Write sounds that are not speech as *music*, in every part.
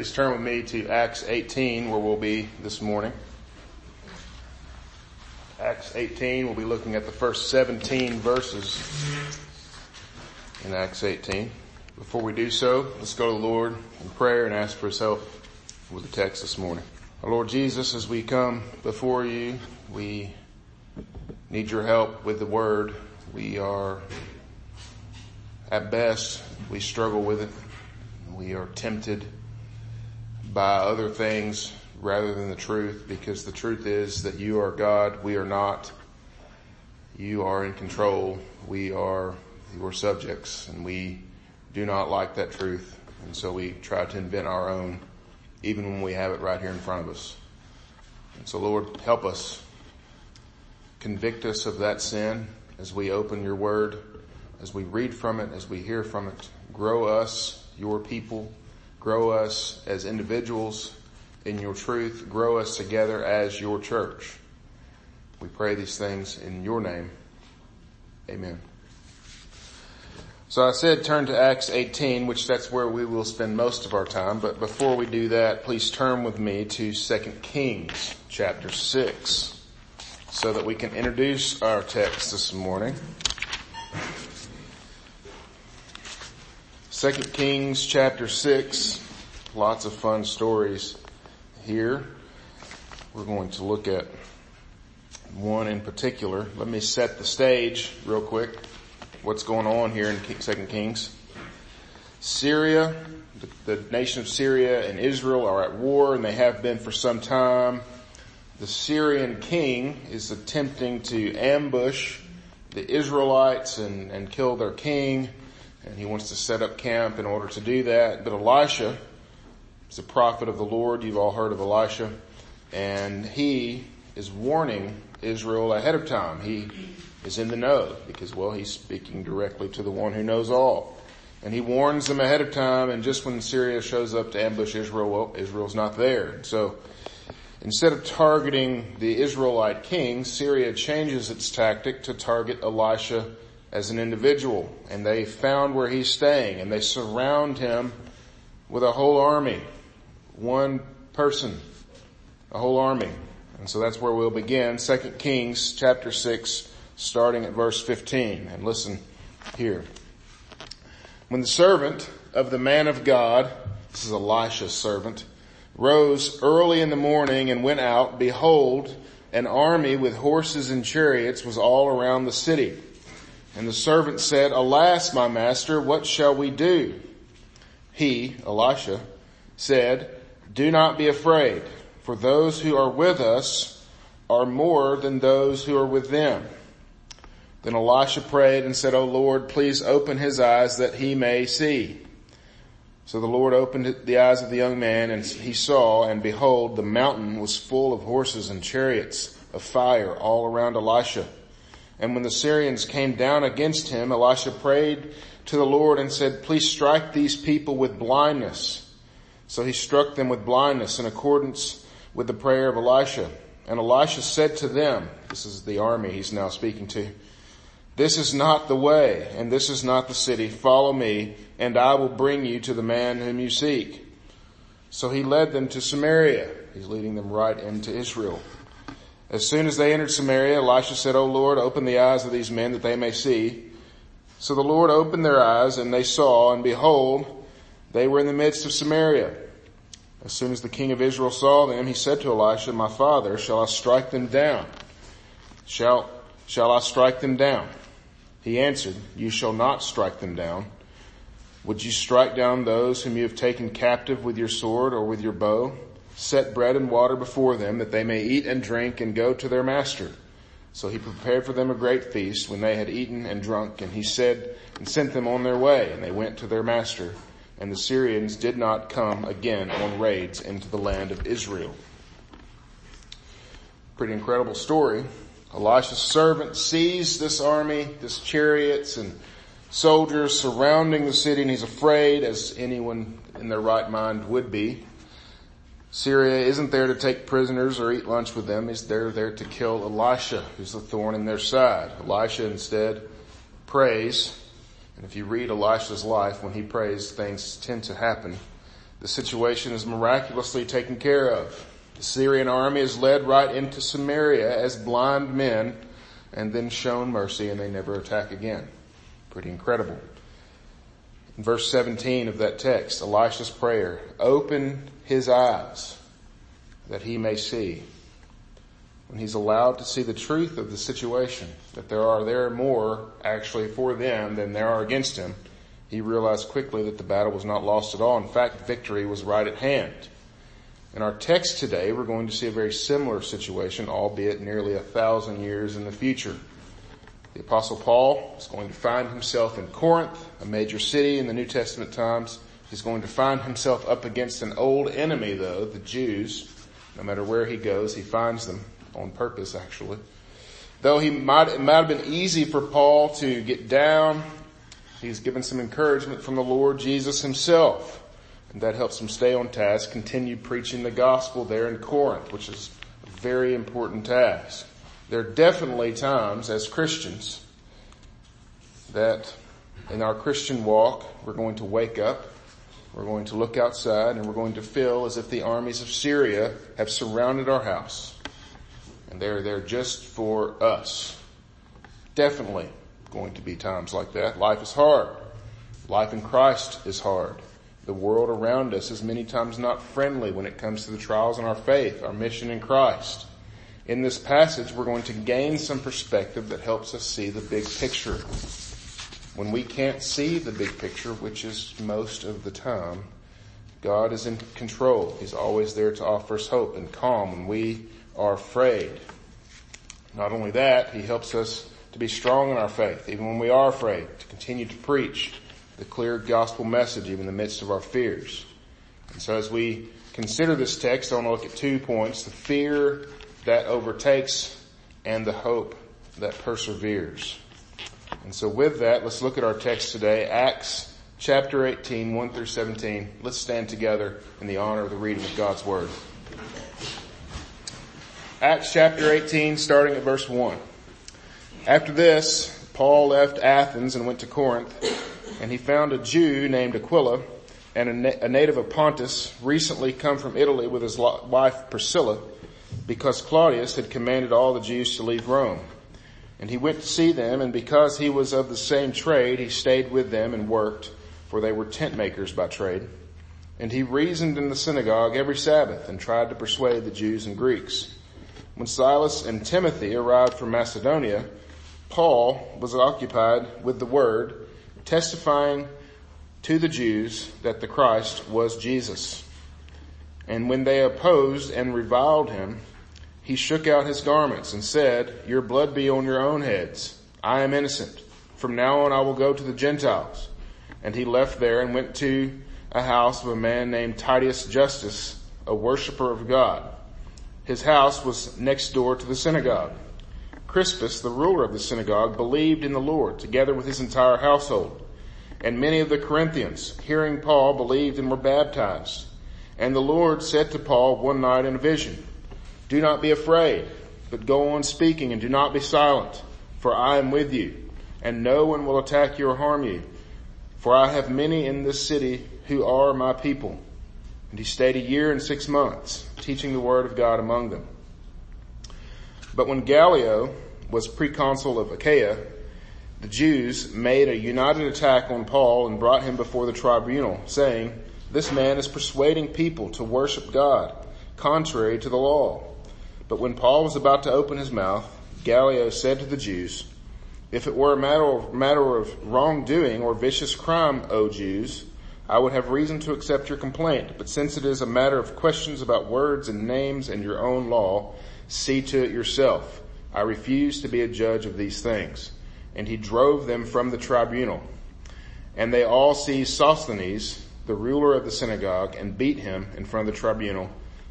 Please turn with me to Acts 18 where we'll be this morning. Acts 18, we'll be looking at the first 17 verses in Acts 18. Before we do so, let's go to the Lord in prayer and ask for his help with the text this morning. Our Lord Jesus, as we come before you, we need your help with the word. We are, at best, we struggle with it. We are tempted by other things rather than the truth because the truth is that you are God, we are not. You are in control, we are your subjects and we do not like that truth and so we try to invent our own even when we have it right here in front of us. And so Lord, help us. Convict us of that sin as we open your word, as we read from it, as we hear from it. Grow us, your people, Grow us as individuals in your truth. Grow us together as your church. We pray these things in your name. Amen. So I said turn to Acts 18, which that's where we will spend most of our time. But before we do that, please turn with me to 2 Kings chapter 6 so that we can introduce our text this morning. Second Kings chapter 6, lots of fun stories here. We're going to look at one in particular. Let me set the stage real quick. What's going on here in Second Kings? Syria, the, the nation of Syria and Israel are at war and they have been for some time. The Syrian king is attempting to ambush the Israelites and, and kill their king and he wants to set up camp in order to do that. But Elisha is a prophet of the Lord. You've all heard of Elisha. And he is warning Israel ahead of time. He is in the know because, well, he's speaking directly to the one who knows all. And he warns them ahead of time and just when Syria shows up to ambush Israel, well, Israel's not there. So instead of targeting the Israelite king, Syria changes its tactic to target Elisha as an individual and they found where he's staying and they surround him with a whole army. One person, a whole army. And so that's where we'll begin. Second Kings chapter six, starting at verse 15 and listen here. When the servant of the man of God, this is Elisha's servant, rose early in the morning and went out, behold, an army with horses and chariots was all around the city. And the servant said, Alas, my master, what shall we do? He, Elisha, said, Do not be afraid, for those who are with us are more than those who are with them. Then Elisha prayed and said, O Lord, please open his eyes that he may see. So the Lord opened the eyes of the young man and he saw and behold the mountain was full of horses and chariots of fire all around Elisha. And when the Syrians came down against him, Elisha prayed to the Lord and said, please strike these people with blindness. So he struck them with blindness in accordance with the prayer of Elisha. And Elisha said to them, this is the army he's now speaking to, this is not the way and this is not the city. Follow me and I will bring you to the man whom you seek. So he led them to Samaria. He's leading them right into Israel. As soon as they entered Samaria, Elisha said, O Lord, open the eyes of these men that they may see. So the Lord opened their eyes and they saw and behold, they were in the midst of Samaria. As soon as the king of Israel saw them, he said to Elisha, my father, shall I strike them down? Shall, shall I strike them down? He answered, you shall not strike them down. Would you strike down those whom you have taken captive with your sword or with your bow? Set bread and water before them that they may eat and drink and go to their master. So he prepared for them a great feast when they had eaten and drunk and he said and sent them on their way and they went to their master and the Syrians did not come again on raids into the land of Israel. Pretty incredible story. Elisha's servant sees this army, this chariots and soldiers surrounding the city and he's afraid as anyone in their right mind would be. Syria isn't there to take prisoners or eat lunch with them. He's there, there to kill Elisha, who's the thorn in their side. Elisha instead prays. And if you read Elisha's life, when he prays, things tend to happen. The situation is miraculously taken care of. The Syrian army is led right into Samaria as blind men and then shown mercy and they never attack again. Pretty incredible. In verse 17 of that text, Elisha's prayer, open his eyes that he may see. When he's allowed to see the truth of the situation, that there are there more actually for them than there are against him, he realized quickly that the battle was not lost at all. In fact, victory was right at hand. In our text today, we're going to see a very similar situation, albeit nearly a thousand years in the future. The apostle Paul is going to find himself in Corinth, a major city in the New Testament times. He's going to find himself up against an old enemy though, the Jews. No matter where he goes, he finds them on purpose actually. Though he might, it might have been easy for Paul to get down He's given some encouragement from the Lord Jesus himself. And that helps him stay on task, continue preaching the gospel there in Corinth, which is a very important task. There are definitely times as Christians that in our Christian walk, we're going to wake up, we're going to look outside, and we're going to feel as if the armies of Syria have surrounded our house. And they're there just for us. Definitely going to be times like that. Life is hard. Life in Christ is hard. The world around us is many times not friendly when it comes to the trials in our faith, our mission in Christ. In this passage, we're going to gain some perspective that helps us see the big picture. When we can't see the big picture, which is most of the time, God is in control. He's always there to offer us hope and calm when we are afraid. Not only that, He helps us to be strong in our faith, even when we are afraid, to continue to preach the clear gospel message even in the midst of our fears. And so as we consider this text, I want to look at two points, the fear that overtakes and the hope that perseveres. And so with that, let's look at our text today, Acts chapter 18, 1 through 17. Let's stand together in the honor of the reading of God's Word. Acts chapter 18, starting at verse 1. After this, Paul left Athens and went to Corinth, and he found a Jew named Aquila and a, na- a native of Pontus, recently come from Italy with his wife Priscilla, because Claudius had commanded all the Jews to leave Rome. And he went to see them, and because he was of the same trade, he stayed with them and worked, for they were tent makers by trade. And he reasoned in the synagogue every Sabbath and tried to persuade the Jews and Greeks. When Silas and Timothy arrived from Macedonia, Paul was occupied with the word, testifying to the Jews that the Christ was Jesus. And when they opposed and reviled him, he shook out his garments and said, Your blood be on your own heads. I am innocent. From now on I will go to the Gentiles. And he left there and went to a house of a man named Titius Justus, a worshiper of God. His house was next door to the synagogue. Crispus, the ruler of the synagogue, believed in the Lord together with his entire household. And many of the Corinthians, hearing Paul, believed and were baptized. And the Lord said to Paul one night in a vision, do not be afraid, but go on speaking and do not be silent, for I am with you, and no one will attack you or harm you. For I have many in this city who are my people. And he stayed a year and six months, teaching the word of God among them. But when Gallio was proconsul of Achaia, the Jews made a united attack on Paul and brought him before the tribunal, saying, This man is persuading people to worship God, contrary to the law. But when Paul was about to open his mouth, Gallio said to the Jews, If it were a matter of, matter of wrongdoing or vicious crime, O Jews, I would have reason to accept your complaint. But since it is a matter of questions about words and names and your own law, See to it yourself. I refuse to be a judge of these things. And he drove them from the tribunal. And they all seized Sosthenes, the ruler of the synagogue, and beat him in front of the tribunal.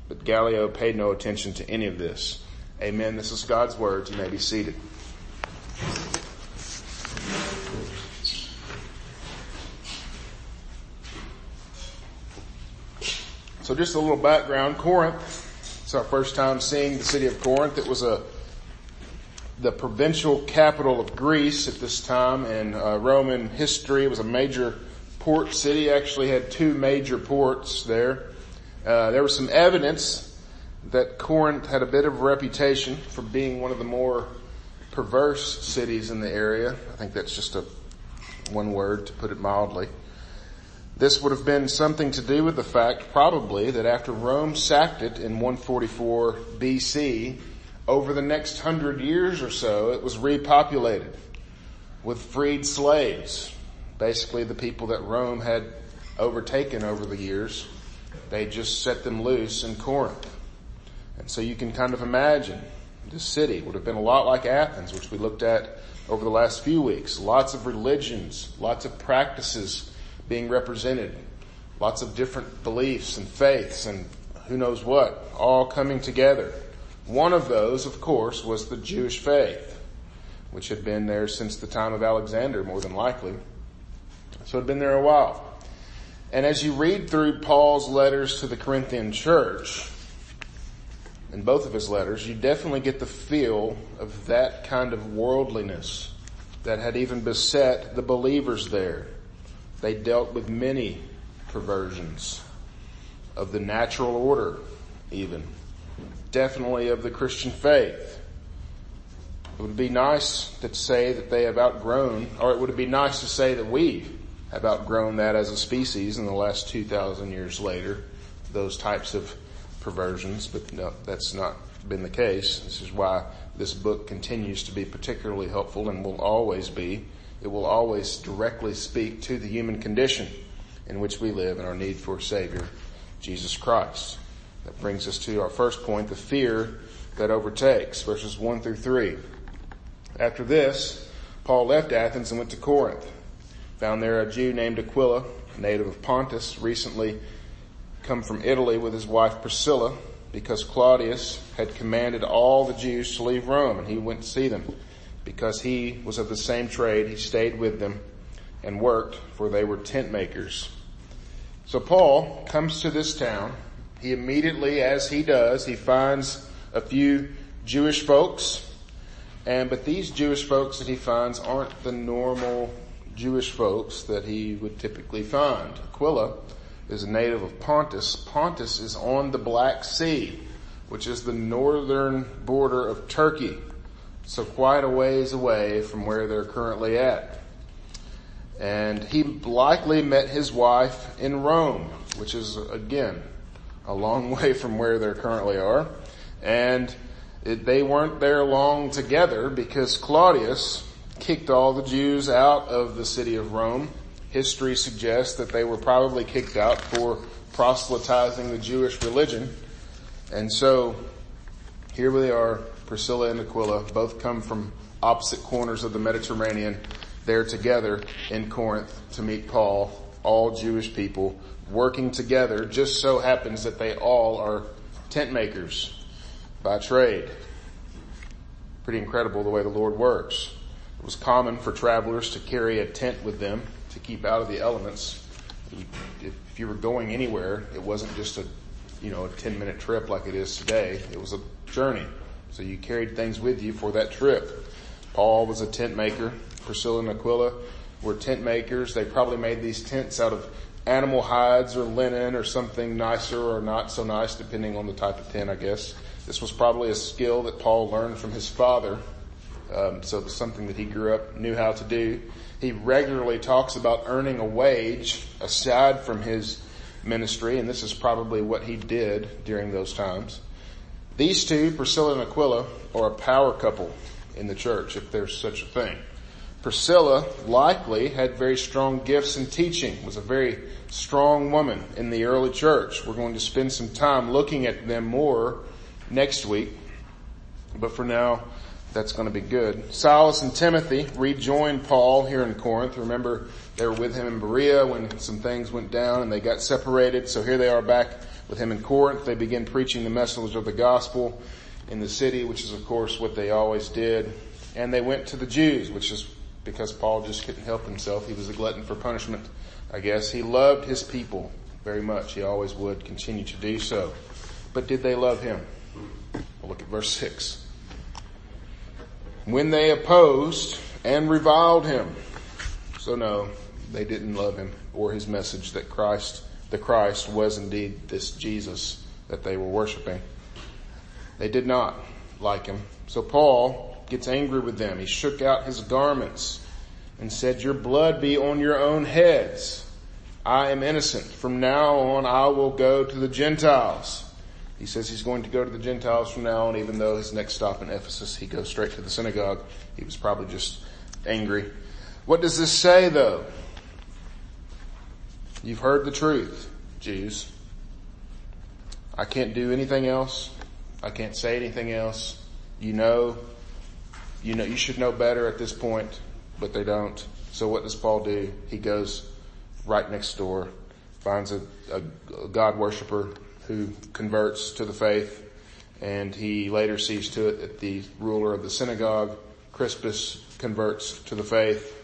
But Gallio paid no attention to any of this. Amen. This is God's word. You may be seated. So just a little background. Corinth it's our first time seeing the city of Corinth. It was a the provincial capital of Greece at this time in uh, Roman history. It was a major port port city, actually had two major ports there. Uh, there was some evidence that Corinth had a bit of a reputation for being one of the more perverse cities in the area. I think that's just a one word to put it mildly. This would have been something to do with the fact probably that after Rome sacked it in 144 BC, over the next hundred years or so, it was repopulated with freed slaves. Basically the people that Rome had overtaken over the years. They just set them loose in Corinth. And so you can kind of imagine this city would have been a lot like Athens, which we looked at over the last few weeks. Lots of religions, lots of practices being represented, lots of different beliefs and faiths and who knows what, all coming together. One of those, of course, was the Jewish faith, which had been there since the time of Alexander, more than likely. So it had been there a while. And as you read through Paul's letters to the Corinthian church, in both of his letters, you definitely get the feel of that kind of worldliness that had even beset the believers there. They dealt with many perversions of the natural order, even. Definitely of the Christian faith. It would be nice to say that they have outgrown, or it would be nice to say that we have outgrown that as a species in the last 2,000 years later, those types of perversions, but no, that's not been the case. This is why this book continues to be particularly helpful and will always be. It will always directly speak to the human condition in which we live and our need for a Savior, Jesus Christ. That brings us to our first point, the fear that overtakes, verses 1 through 3. After this, Paul left Athens and went to Corinth. Found there a Jew named Aquila, native of Pontus, recently come from Italy with his wife Priscilla because Claudius had commanded all the Jews to leave Rome and he went to see them. Because he was of the same trade, he stayed with them and worked for they were tent makers. So Paul comes to this town. He immediately, as he does, he finds a few Jewish folks and, but these Jewish folks that he finds aren't the normal Jewish folks that he would typically find. Aquila is a native of Pontus. Pontus is on the Black Sea, which is the northern border of Turkey. So quite a ways away from where they're currently at. And he likely met his wife in Rome, which is again, a long *laughs* way from where they currently are. And it, they weren't there long together because Claudius kicked all the Jews out of the city of Rome history suggests that they were probably kicked out for proselytizing the Jewish religion. And so here they are, Priscilla and Aquila, both come from opposite corners of the Mediterranean. They're together in Corinth to meet Paul, all Jewish people working together. Just so happens that they all are tent makers by trade. Pretty incredible the way the Lord works. It was common for travelers to carry a tent with them to keep out of the elements. If you were going anywhere, it wasn't just a, you know, a 10 minute trip like it is today. It was a journey. So you carried things with you for that trip. Paul was a tent maker. Priscilla and Aquila were tent makers. They probably made these tents out of animal hides or linen or something nicer or not so nice depending on the type of tent, I guess. This was probably a skill that Paul learned from his father. Um, so it was something that he grew up, knew how to do he regularly talks about earning a wage aside from his ministry, and this is probably what he did during those times. These two, Priscilla and Aquila, are a power couple in the church, if there's such a thing. Priscilla likely had very strong gifts in teaching, was a very strong woman in the early church. We're going to spend some time looking at them more next week. But for now, that's going to be good. Silas and Timothy rejoined Paul here in Corinth. Remember, they were with him in Berea when some things went down and they got separated. So here they are back with him in Corinth. They begin preaching the message of the gospel in the city, which is of course what they always did. And they went to the Jews, which is because Paul just couldn't help himself. He was a glutton for punishment, I guess. He loved his people very much. He always would continue to do so. But did they love him? We'll look at verse six when they opposed and reviled him. So no, They didn't love him or his message that Christ, the Christ was indeed this Jesus that they were worshiping. They did not like him. So Paul gets angry with them. He shook out his garments and said, your blood be on your own heads. I am innocent. From now on I will go to the Gentiles. He says he's going to go to the Gentiles from now on, even though his next stop in Ephesus, he goes straight to the synagogue. He was probably just angry. What does this say though? You've heard the truth, Jews. I can't do anything else. I can't say anything else. You know, you know, you should know better at this point, but they don't. So what does Paul do? He goes right next door, finds a, a, a God worshiper who converts to the faith, and he later sees to it that the ruler of the synagogue, Crispus, converts to the faith,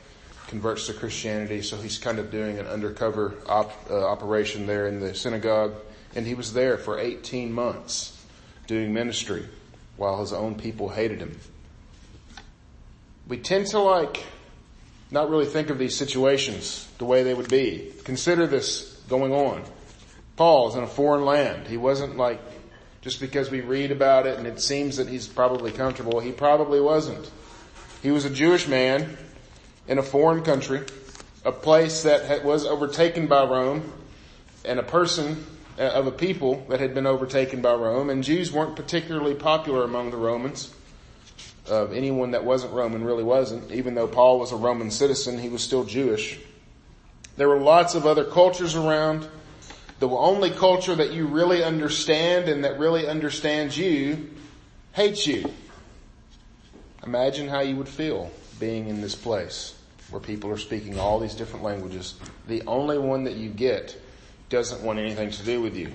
converts to Christianity. So he's kind of doing an undercover op, uh, operation there in the synagogue, and he was there for 18 months doing ministry while his own people hated him. We tend to like not really think of these situations the way they would be. Consider this going on. Paul is in a foreign land. He wasn't like, just because we read about it and it seems that he's probably comfortable, he probably wasn't. He was a Jewish man in a foreign country, a place that was overtaken by Rome, and a person uh, of a people that had been overtaken by Rome, and Jews weren't particularly popular among the Romans. Uh, anyone that wasn't Roman really wasn't. Even though Paul was a Roman citizen, he was still Jewish. There were lots of other cultures around. The only culture that you really understand and that really understands you hates you. Imagine how you would feel being in this place where people are speaking all these different languages. The only one that you get doesn't want anything to do with you.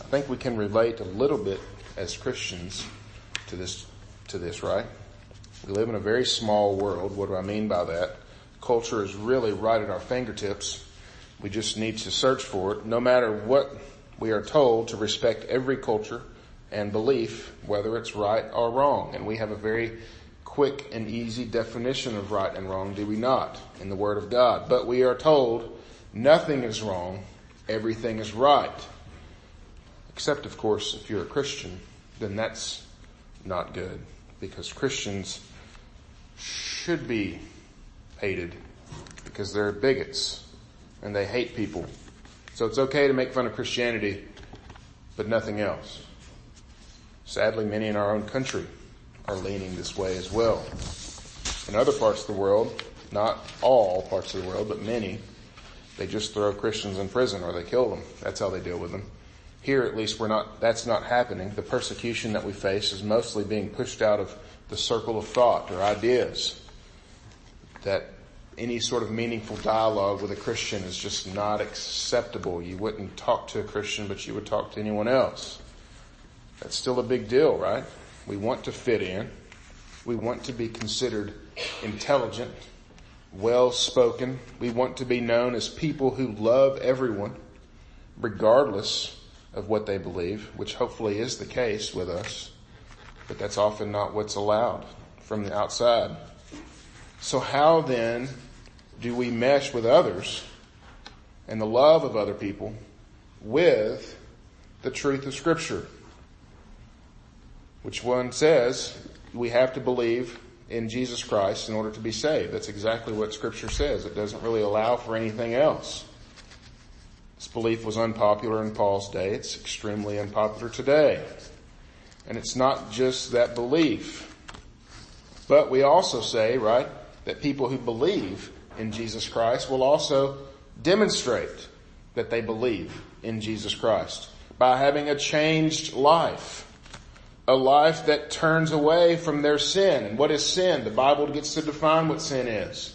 I think we can relate a little bit as Christians to this, to this, right? We live in a very small world. What do I mean by that? Culture is really right at our fingertips. We just need to search for it. No matter what we are told to respect every culture and belief, whether it's right or wrong. And we have a very quick and easy definition of right and wrong, do we not, in the Word of God? But we are told nothing is wrong, everything is right. Except, of course, if you're a Christian, then that's not good because Christians should be hated because they're bigots and they hate people. So it's okay to make fun of Christianity, but nothing else. Sadly, many in our own country are leaning this way as well. In other parts of the world, not all parts of the world, but many, they just throw Christians in prison or they kill them. That's how they deal with them. Here at least we're not, that's not happening. The persecution that we face is mostly being pushed out of the circle of thought or ideas that any sort of meaningful dialogue with a Christian is just not acceptable. You wouldn't talk to a Christian, but you would talk to anyone else. That's still a big deal, right? We want to fit in. We want to be considered intelligent well spoken. We want to be known as people who love everyone, regardless of what they believe, which hopefully is the case with us. But that's often not what's allowed from the outside. So how then do we mesh with others and the love of other people with the truth of scripture? Which one says we have to believe in Jesus Christ in order to be saved. That's exactly what scripture says. It doesn't really allow for anything else. This belief was unpopular in Paul's day. It's extremely unpopular today. And it's not just that belief. But we also say, right, that people who believe in Jesus Christ will also demonstrate that they believe in Jesus Christ by having a changed life a life that turns away from their sin. And what is sin? The Bible gets to define what sin is.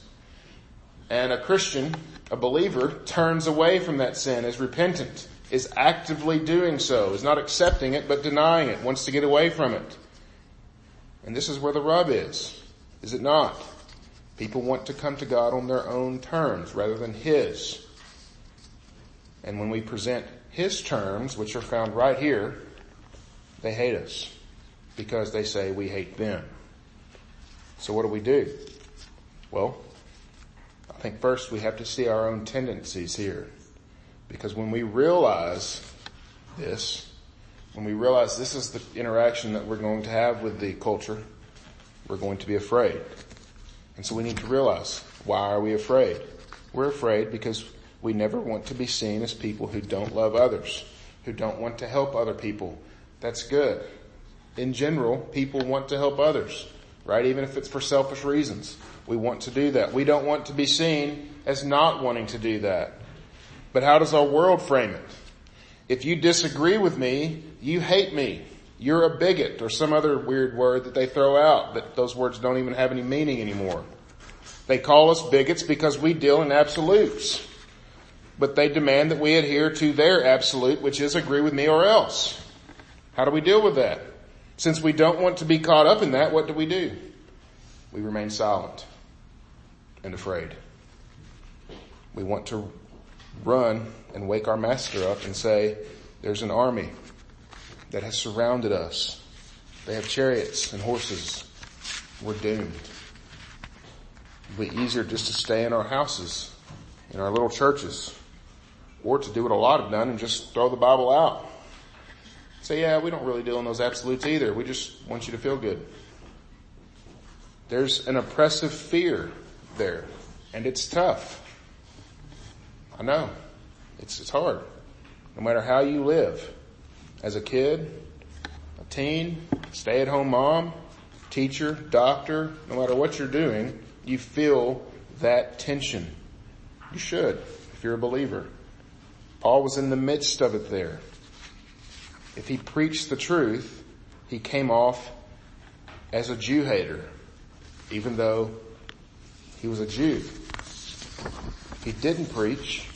And a Christian, a believer, turns away from that sin, is repentant, is actively doing so, is not accepting it, but denying it, wants to get away from it. And this is where the rub is, is it not? People want to come to God on their own terms rather than His. And when we present His terms, which are found right here, they hate us because they say we hate them. So what do we do? Well, I think first we have to see our own tendencies here. Because when we realize this, when we realize this is the interaction that we're going to have with the culture, we're going to be afraid. And so we need to realize, why are we afraid? We're afraid because we never want to be seen as people who don't love others, who don't want to help other people. That's good. In general, people want to help others, right? Even if it's for selfish reasons. We want to do that. We don't want to be seen as not wanting to do that. But how does our world frame it? If you disagree with me, you hate me. You're a bigot or some other weird word that they throw out that those words don't even have any meaning anymore. They call us bigots because we deal in absolutes. But they demand that we adhere to their absolute, which is agree with me or else. How do we deal with that? Since we don't want to be caught up in that, what do we do? We remain silent and afraid. We want to run and wake our master up and say, there's an army that has surrounded us. They have chariots and horses. We're doomed. It'll be easier just to stay in our houses, in our little churches, or to do what a lot have done and just throw the Bible out. Say, yeah, we don't really deal in those absolutes either. We just want you to feel good. There's an oppressive fear there, and it's tough. I know. It's, it's hard. No matter how you live, as a kid, a teen, stay at home mom, teacher, doctor, no matter what you're doing, you feel that tension. You should, if you're a believer. Paul was in the midst of it there. If he preached the truth, he came off as a Jew hater, even though he was a Jew. He didn't preach,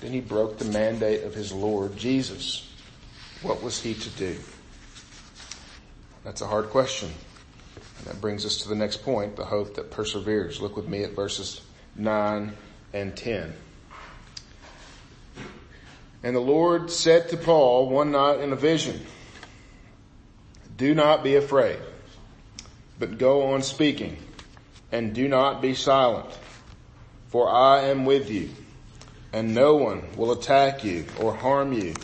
then he broke the mandate of his Lord Jesus. What was he to do? That's a hard question. And that brings us to the next point, the hope that perseveres. Look with me at verses 9 and 10. And the Lord said to Paul one night in a vision, do not be afraid, but go on speaking and do not be silent, for I am with you and no one will attack you or harm you,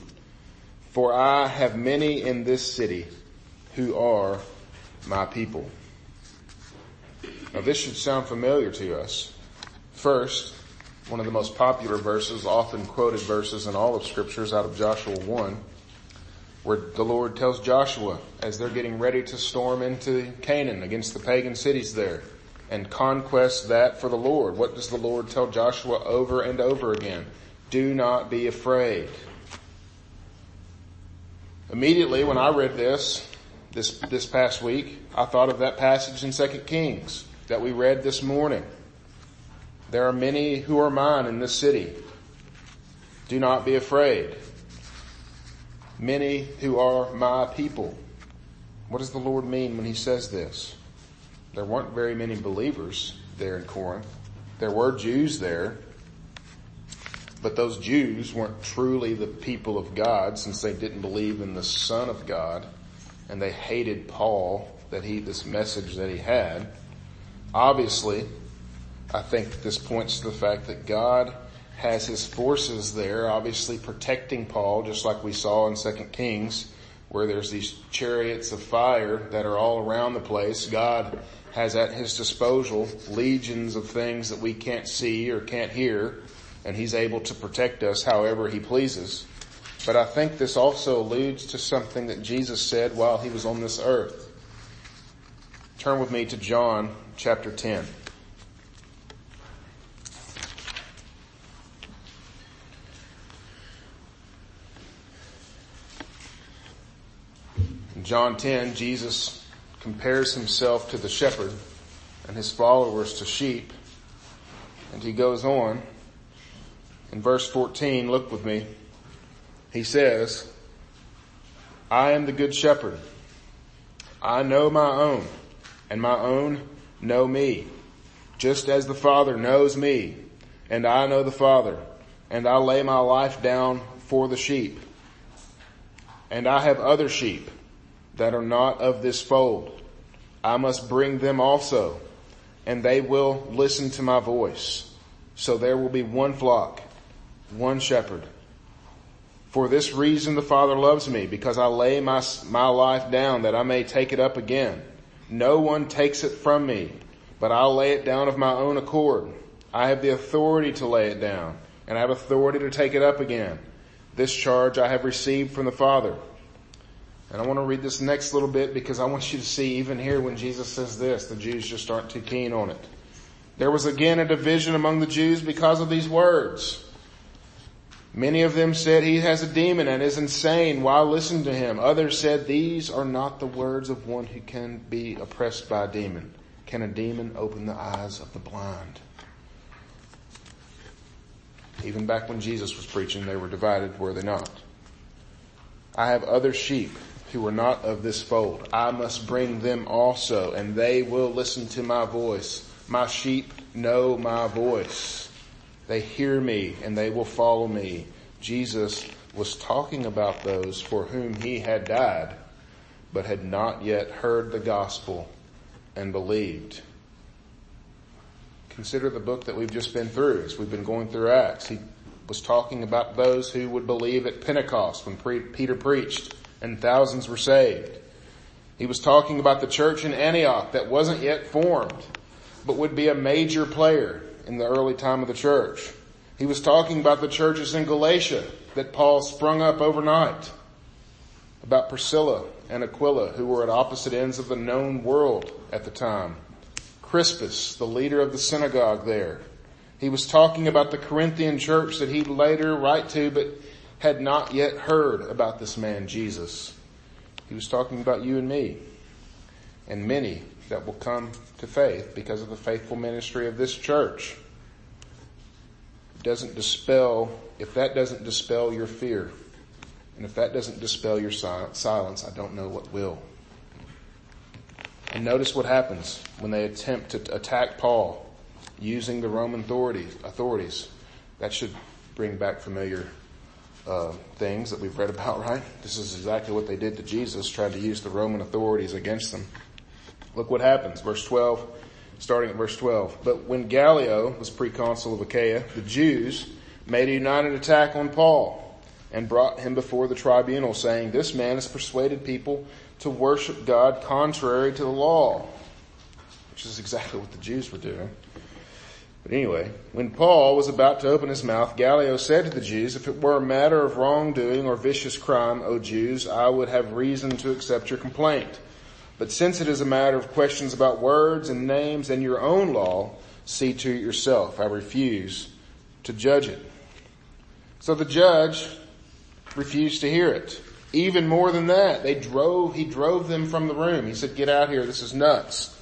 for I have many in this city who are my people. Now this should sound familiar to us. First, one of the most popular verses, often quoted verses in all of scriptures out of Joshua 1, where the Lord tells Joshua as they're getting ready to storm into Canaan against the pagan cities there and conquest that for the Lord. What does the Lord tell Joshua over and over again? Do not be afraid. Immediately when I read this, this, this past week, I thought of that passage in 2 Kings that we read this morning. There are many who are mine in this city. Do not be afraid. Many who are my people. What does the Lord mean when he says this? There weren't very many believers there in Corinth. There were Jews there, but those Jews weren't truly the people of God since they didn't believe in the Son of God and they hated Paul that he, this message that he had. Obviously, I think this points to the fact that God has his forces there, obviously protecting Paul, just like we saw in 2 Kings, where there's these chariots of fire that are all around the place. God has at his disposal legions of things that we can't see or can't hear, and he's able to protect us however he pleases. But I think this also alludes to something that Jesus said while he was on this earth. Turn with me to John chapter 10. In John 10, Jesus compares himself to the shepherd and his followers to sheep. And he goes on in verse 14, look with me. He says, I am the good shepherd. I know my own and my own know me just as the father knows me and I know the father and I lay my life down for the sheep. And I have other sheep that are not of this fold. I must bring them also, and they will listen to my voice. So there will be one flock, one shepherd. For this reason the Father loves me, because I lay my, my life down that I may take it up again. No one takes it from me, but I'll lay it down of my own accord. I have the authority to lay it down, and I have authority to take it up again. This charge I have received from the Father. And I want to read this next little bit because I want you to see even here when Jesus says this, the Jews just aren't too keen on it. There was again a division among the Jews because of these words. Many of them said he has a demon and is insane. Why listen to him? Others said these are not the words of one who can be oppressed by a demon. Can a demon open the eyes of the blind? Even back when Jesus was preaching, they were divided, were they not? I have other sheep who are not of this fold. I must bring them also, and they will listen to my voice. My sheep know my voice. They hear me and they will follow me. Jesus was talking about those for whom he had died, but had not yet heard the gospel and believed. Consider the book that we've just been through as we've been going through Acts. He was talking about those who would believe at Pentecost when Peter preached and thousands were saved. He was talking about the church in Antioch that wasn't yet formed, but would be a major player in the early time of the church. He was talking about the churches in Galatia that Paul sprung up overnight, about Priscilla and Aquila who were at opposite ends of the known world at the time. Crispus, the leader of the synagogue there. He was talking about the Corinthian church that he'd later write to, but had not yet heard about this man, Jesus. He was talking about you and me and many that will come to faith because of the faithful ministry of this church. Doesn't dispel, if that doesn't dispel your fear, and if that doesn't dispel your silence, I don't know what will. And notice what happens when they attempt to attack Paul using the Roman authorities. authorities. That should bring back familiar uh, things that we've read about, *laughs* right? This is exactly what they did to Jesus, trying to use the Roman authorities against them. Look what happens, verse 12, starting at verse 12. But when Gallio was proconsul of Achaia, the Jews made a united attack on Paul and brought him before the tribunal saying, this man has persuaded people to worship God contrary to the law, which is exactly what the Jews were doing. But anyway, when Paul was about to open his mouth, Gallio said to the Jews, if it were a matter of wrongdoing or vicious crime, O Jews, I would have reason to accept your complaint. But since it is a matter of questions about words and names and your own law, see to it yourself. I refuse to judge it. So the judge refused to hear it. Even more than that, they drove, he drove them from the room. He said, get out here. This is nuts.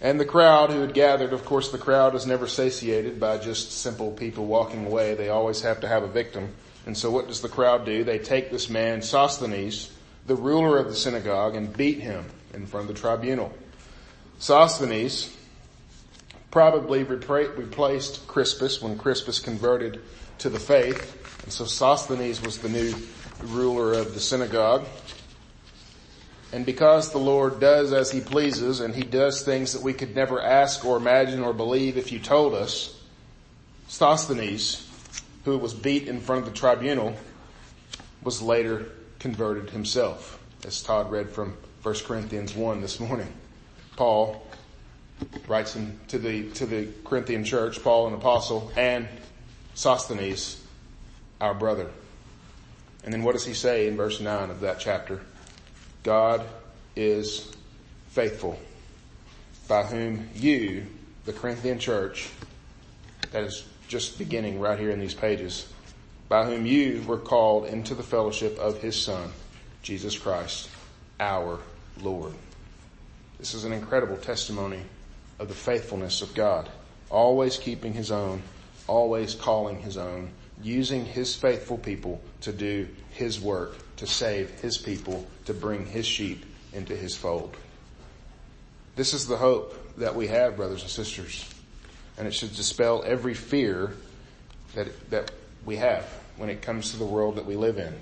And the crowd who had gathered, of course the crowd is never satiated by just simple people walking away. They always have to have a victim. And so what does the crowd do? They take this man, Sosthenes, the ruler of the synagogue and beat him in front of the tribunal. Sosthenes probably replaced Crispus when Crispus converted to the faith. And so Sosthenes was the new ruler of the synagogue. And because the Lord does as he pleases and he does things that we could never ask or imagine or believe if you told us, Sosthenes, who was beat in front of the tribunal, was later converted himself, as Todd read from 1 Corinthians 1 this morning. Paul writes in, to the, to the Corinthian church, Paul an apostle, and Sosthenes, our brother. And then what does he say in verse 9 of that chapter? God is faithful, by whom you, the Corinthian church, that is just beginning right here in these pages, by whom you were called into the fellowship of his son, Jesus Christ, our Lord. This is an incredible testimony of the faithfulness of God, always keeping his own, always calling his own, using his faithful people to do his work, to save his people, to bring his sheep into his fold. This is the hope that we have, brothers and sisters. And it should dispel every fear that, that we have when it comes to the world that we live in.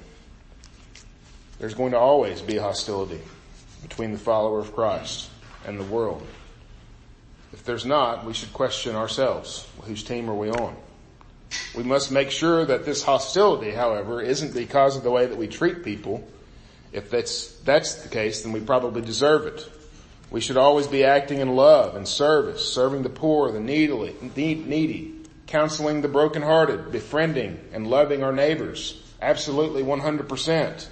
There's going to always be hostility between the follower of Christ and the world. If there's not, we should question ourselves. Whose team are we on? We must make sure that this hostility, however, isn't because of the way that we treat people. If that's, that's the case, then we probably deserve it. We should always be acting in love and service, serving the poor, the needy, needy, counseling the brokenhearted, befriending and loving our neighbors. Absolutely 100%.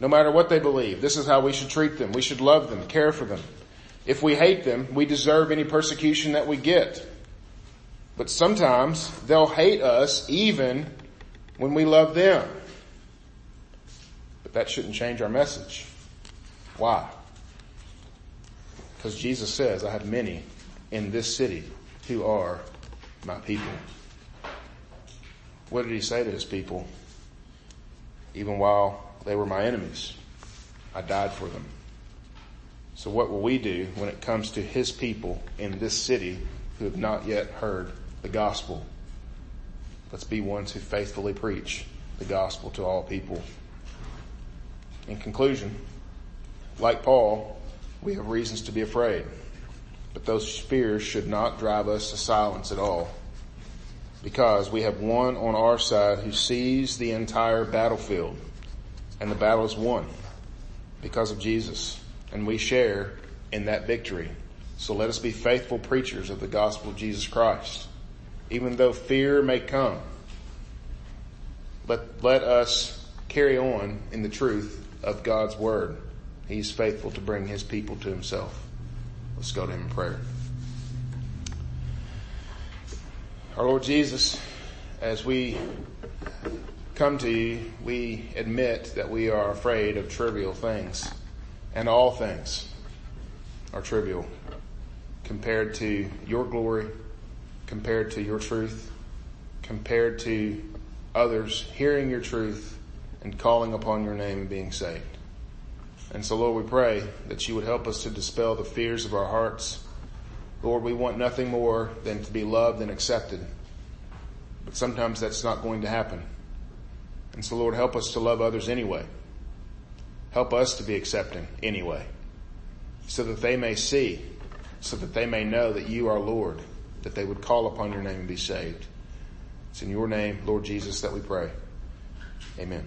No matter what they believe, this is how we should treat them. We should love them, care for them. If we hate them, we deserve any persecution that we get. But sometimes they'll hate us even when we love them. But that shouldn't change our message. Why? Because Jesus says, I have many in this city who are my people. What did he say to his people? Even while they were my enemies, I died for them. So what will we do when it comes to his people in this city who have not yet heard the gospel? Let's be ones who faithfully preach the gospel to all people. In conclusion, like Paul, we have reasons to be afraid. But those fears should not drive us to silence at all. Because we have one on our side who sees the entire battlefield. And the battle is won because of Jesus. And we share in that victory. So let us be faithful preachers of the gospel of Jesus Christ. Even though fear may come, let, let us carry on in the truth of God's word. He's faithful to bring his people to himself. Let's go to him in prayer. Our Lord Jesus, as we come to you, we admit that we are afraid of trivial things and all things are trivial compared to your glory, compared to your truth, compared to others hearing your truth and calling upon your name and being saved. And so Lord, we pray that you would help us to dispel the fears of our hearts. Lord, we want nothing more than to be loved and accepted. But sometimes that's not going to happen. And so Lord, help us to love others anyway. Help us to be accepting anyway. So that they may see, so that they may know that you are Lord, that they would call upon your name and be saved. It's in your name, Lord Jesus, that we pray. Amen.